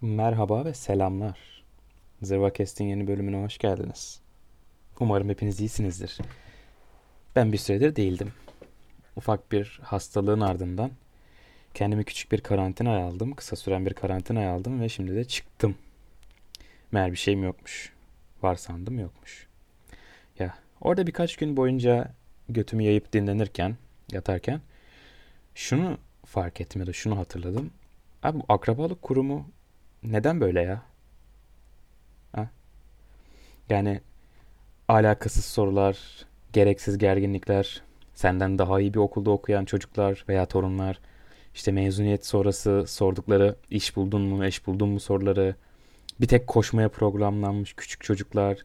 Merhaba ve selamlar. Zırva Kest'in yeni bölümüne hoş geldiniz. Umarım hepiniz iyisinizdir. Ben bir süredir değildim. Ufak bir hastalığın ardından kendimi küçük bir karantinaya aldım. Kısa süren bir karantinaya aldım ve şimdi de çıktım. Meğer bir şeyim yokmuş. Var sandım yokmuş. Ya orada birkaç gün boyunca götümü yayıp dinlenirken, yatarken şunu fark ettim ya da şunu hatırladım. Abi akrabalık kurumu neden böyle ya? Ha? Yani alakasız sorular, gereksiz gerginlikler, senden daha iyi bir okulda okuyan çocuklar veya torunlar, işte mezuniyet sonrası sordukları iş buldun mu, eş buldun mu soruları, bir tek koşmaya programlanmış küçük çocuklar,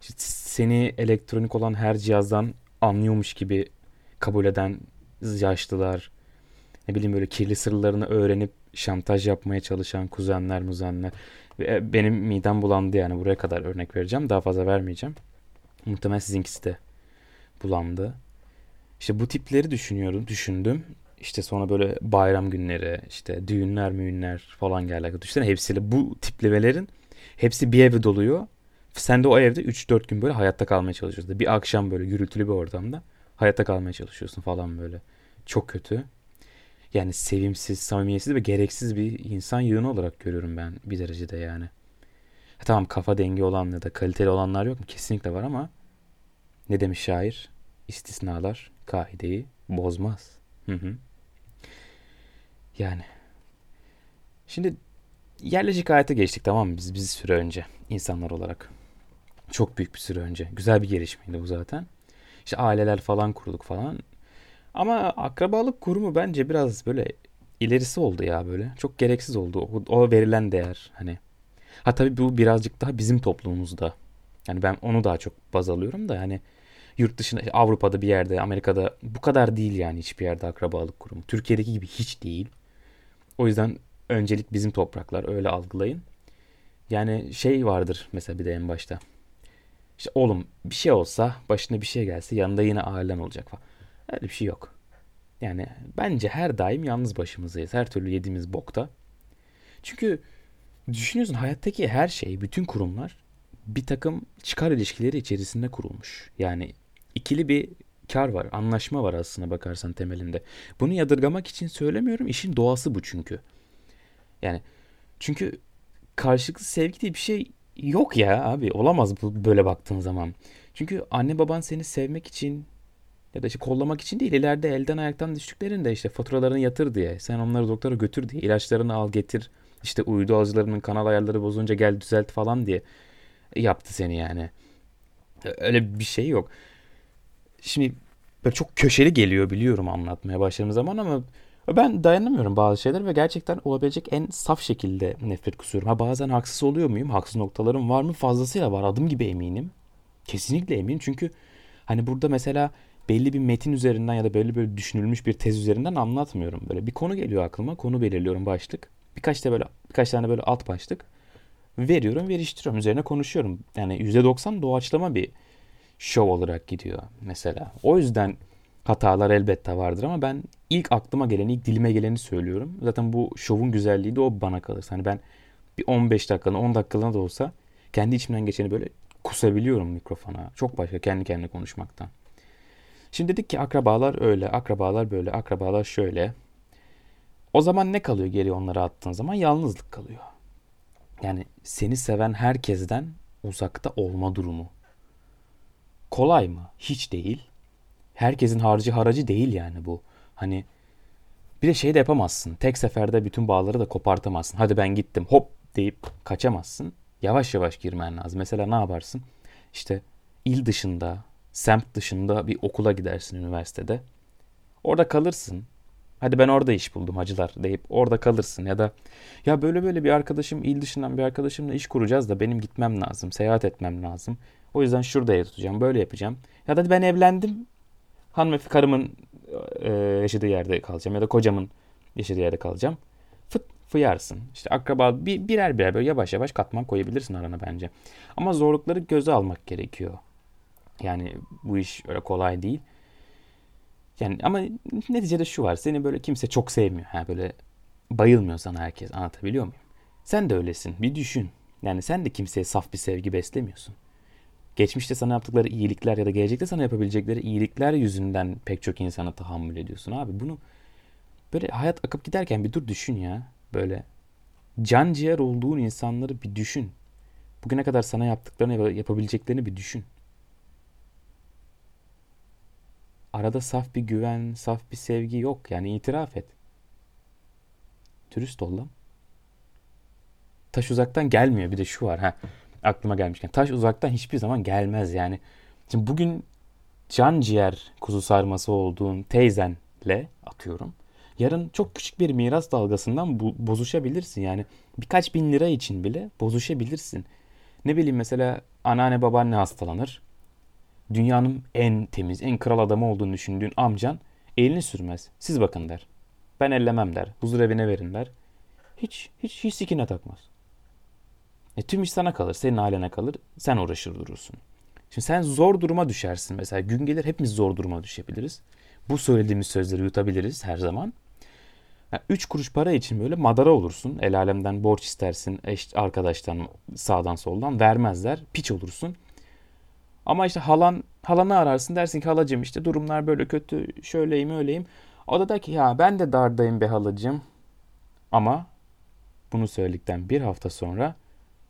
işte seni elektronik olan her cihazdan anlıyormuş gibi kabul eden yaşlılar, ne bileyim böyle kirli sırlarını öğrenip şantaj yapmaya çalışan kuzenler muzenler. Ve benim midem bulandı yani buraya kadar örnek vereceğim. Daha fazla vermeyeceğim. Muhtemelen sizinkisi de bulandı. İşte bu tipleri düşünüyorum, düşündüm. İşte sonra böyle bayram günleri, işte düğünler müğünler falan geldi. Düşünsene hepsiyle bu tiplemelerin hepsi bir evde doluyor. Sen de o evde 3-4 gün böyle hayatta kalmaya çalışıyorsun. Bir akşam böyle gürültülü bir ortamda hayatta kalmaya çalışıyorsun falan böyle. Çok kötü yani sevimsiz, samimiyetsiz ve gereksiz bir insan yığını olarak görüyorum ben bir derecede yani. Ha, tamam kafa dengi olan ya da kaliteli olanlar yok mu? Kesinlikle var ama ne demiş şair? İstisnalar kaideyi bozmaz. Hı hı. Yani. Şimdi yerleşik hayata geçtik tamam mı? Biz, biz süre önce insanlar olarak. Çok büyük bir süre önce. Güzel bir gelişmeydi bu zaten. İşte aileler falan kurduk falan. Ama akrabalık kurumu bence biraz böyle ilerisi oldu ya böyle. Çok gereksiz oldu o, o verilen değer hani. Ha tabii bu birazcık daha bizim toplumumuzda. Yani ben onu daha çok baz alıyorum da yani yurt dışında Avrupa'da bir yerde Amerika'da bu kadar değil yani hiçbir yerde akrabalık kurumu. Türkiye'deki gibi hiç değil. O yüzden öncelik bizim topraklar öyle algılayın. Yani şey vardır mesela bir de en başta. İşte oğlum bir şey olsa başına bir şey gelse yanında yine ailen olacak falan. Öyle bir şey yok. Yani bence her daim yalnız başımızdayız. Her türlü yediğimiz bokta. Çünkü düşünüyorsun hayattaki her şey, bütün kurumlar bir takım çıkar ilişkileri içerisinde kurulmuş. Yani ikili bir kar var, anlaşma var aslında bakarsan temelinde. Bunu yadırgamak için söylemiyorum. İşin doğası bu çünkü. Yani çünkü karşılıklı sevgi diye bir şey yok ya abi. Olamaz bu böyle baktığın zaman. Çünkü anne baban seni sevmek için ya da işte kollamak için değil ileride elden ayaktan düştüklerinde işte faturalarını yatır diye sen onları doktora götür diye ilaçlarını al getir işte uydu alıcılarının kanal ayarları bozunca gel düzelt falan diye yaptı seni yani. Öyle bir şey yok. Şimdi böyle çok köşeli geliyor biliyorum anlatmaya başladığım zaman ama ben dayanamıyorum bazı şeyler ve gerçekten olabilecek en saf şekilde nefret kusuyorum. Ha bazen haksız oluyor muyum? Haksız noktalarım var mı? Fazlasıyla var. Adım gibi eminim. Kesinlikle eminim. Çünkü hani burada mesela belli bir metin üzerinden ya da belli böyle düşünülmüş bir tez üzerinden anlatmıyorum. Böyle bir konu geliyor aklıma. Konu belirliyorum başlık. Birkaç da böyle birkaç tane böyle alt başlık veriyorum, veriştiriyorum. Üzerine konuşuyorum. Yani %90 doğaçlama bir show olarak gidiyor mesela. O yüzden hatalar elbette vardır ama ben ilk aklıma geleni, ilk dilime geleni söylüyorum. Zaten bu şovun güzelliği de o bana kalır. Hani ben bir 15 dakikalığına 10 dakikalığına da olsa kendi içimden geçeni böyle kusabiliyorum mikrofona. Çok başka kendi kendine konuşmaktan. Şimdi dedik ki akrabalar öyle, akrabalar böyle, akrabalar şöyle. O zaman ne kalıyor geri onlara attığın zaman? Yalnızlık kalıyor. Yani seni seven herkesten uzakta olma durumu. Kolay mı? Hiç değil. Herkesin harcı haracı değil yani bu. Hani bir de şey de yapamazsın. Tek seferde bütün bağları da kopartamazsın. Hadi ben gittim hop deyip kaçamazsın. Yavaş yavaş girmen lazım. Mesela ne yaparsın? İşte il dışında semt dışında bir okula gidersin üniversitede. Orada kalırsın. Hadi ben orada iş buldum hacılar deyip orada kalırsın ya da ya böyle böyle bir arkadaşım il dışından bir arkadaşımla iş kuracağız da benim gitmem lazım, seyahat etmem lazım. O yüzden şurada ev tutacağım, böyle yapacağım. Ya da ben evlendim. Hanımefendi karımın e, yaşadığı yerde kalacağım ya da kocamın yaşadığı yerde kalacağım. Fıt fıyarsın. İşte akraba bir, birer birer böyle yavaş yavaş katman koyabilirsin arana bence. Ama zorlukları göze almak gerekiyor. Yani bu iş öyle kolay değil. Yani ama neticede şu var. Seni böyle kimse çok sevmiyor. Ha böyle bayılmıyor sana herkes. Anlatabiliyor muyum? Sen de öylesin. Bir düşün. Yani sen de kimseye saf bir sevgi beslemiyorsun. Geçmişte sana yaptıkları iyilikler ya da gelecekte sana yapabilecekleri iyilikler yüzünden pek çok insana tahammül ediyorsun abi. Bunu böyle hayat akıp giderken bir dur düşün ya. Böyle can ciğer olduğun insanları bir düşün. Bugüne kadar sana yaptıklarını yapabileceklerini bir düşün. Arada saf bir güven, saf bir sevgi yok. Yani itiraf et. Turist ol lan. Taş uzaktan gelmiyor. Bir de şu var. Ha, aklıma gelmişken. Taş uzaktan hiçbir zaman gelmez yani. Şimdi bugün can ciğer kuzu sarması olduğun teyzenle atıyorum. Yarın çok küçük bir miras dalgasından bozuşabilirsin. Yani birkaç bin lira için bile bozuşabilirsin. Ne bileyim mesela anneanne babaanne hastalanır. Dünyanın en temiz, en kral adamı olduğunu düşündüğün amcan elini sürmez. Siz bakın der. Ben ellemem der. Huzur evine verin der. Hiç, hiç, hiç sikine takmaz. E, tüm iş sana kalır, senin ailene kalır. Sen uğraşır durursun. Şimdi sen zor duruma düşersin mesela. Gün gelir hepimiz zor duruma düşebiliriz. Bu söylediğimiz sözleri yutabiliriz her zaman. Yani üç kuruş para için böyle madara olursun. El alemden borç istersin eş, arkadaştan sağdan soldan vermezler. Piç olursun. Ama işte halan halanı ararsın dersin ki halacığım işte durumlar böyle kötü şöyleyim öyleyim. O da der ki ya ben de dardayım be halacığım. Ama bunu söyledikten bir hafta sonra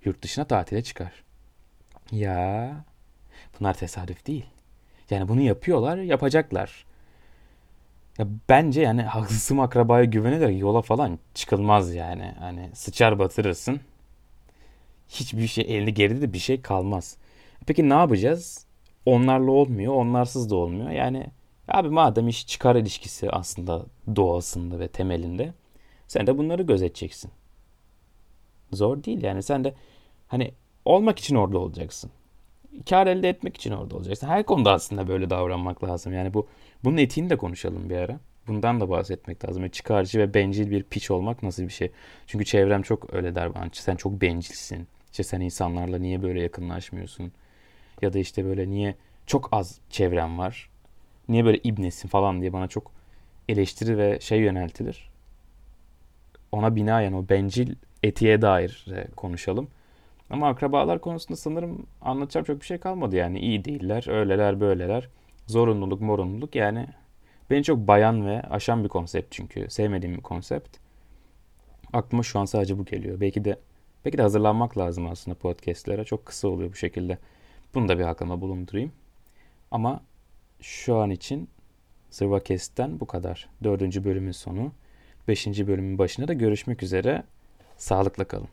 yurt dışına tatile çıkar. Ya bunlar tesadüf değil. Yani bunu yapıyorlar, yapacaklar. Ya bence yani haksızım akrabaya güvenerek yola falan çıkılmaz yani. Hani sıçar batırırsın. Hiçbir şey elinde geride de bir şey kalmaz. Peki ne yapacağız? Onlarla olmuyor, onlarsız da olmuyor. Yani abi madem iş çıkar ilişkisi aslında doğasında ve temelinde sen de bunları gözeteceksin. Zor değil yani sen de hani olmak için orada olacaksın. Kar elde etmek için orada olacaksın. Her konuda aslında böyle davranmak lazım. Yani bu bunun etiğini de konuşalım bir ara. Bundan da bahsetmek lazım. Yani çıkarcı ve bencil bir piç olmak nasıl bir şey? Çünkü çevrem çok öyle der bana. Sen çok bencilsin. İşte sen insanlarla niye böyle yakınlaşmıyorsun? Ya da işte böyle niye çok az çevrem var? Niye böyle ibnesin falan diye bana çok eleştiri ve şey yöneltilir. Ona binaen o bencil etiğe dair konuşalım. Ama akrabalar konusunda sanırım anlatacağım çok bir şey kalmadı yani. iyi değiller, öyleler, böyleler. Zorunluluk, morunluluk yani beni çok bayan ve aşan bir konsept çünkü. Sevmediğim bir konsept. Aklıma şu an sadece bu geliyor. Belki de belki de hazırlanmak lazım aslında podcastlere. Çok kısa oluyor bu şekilde. Bunu da bir aklıma bulundurayım. Ama şu an için Zırvakest'ten bu kadar. Dördüncü bölümün sonu. Beşinci bölümün başında da görüşmek üzere. Sağlıkla kalın.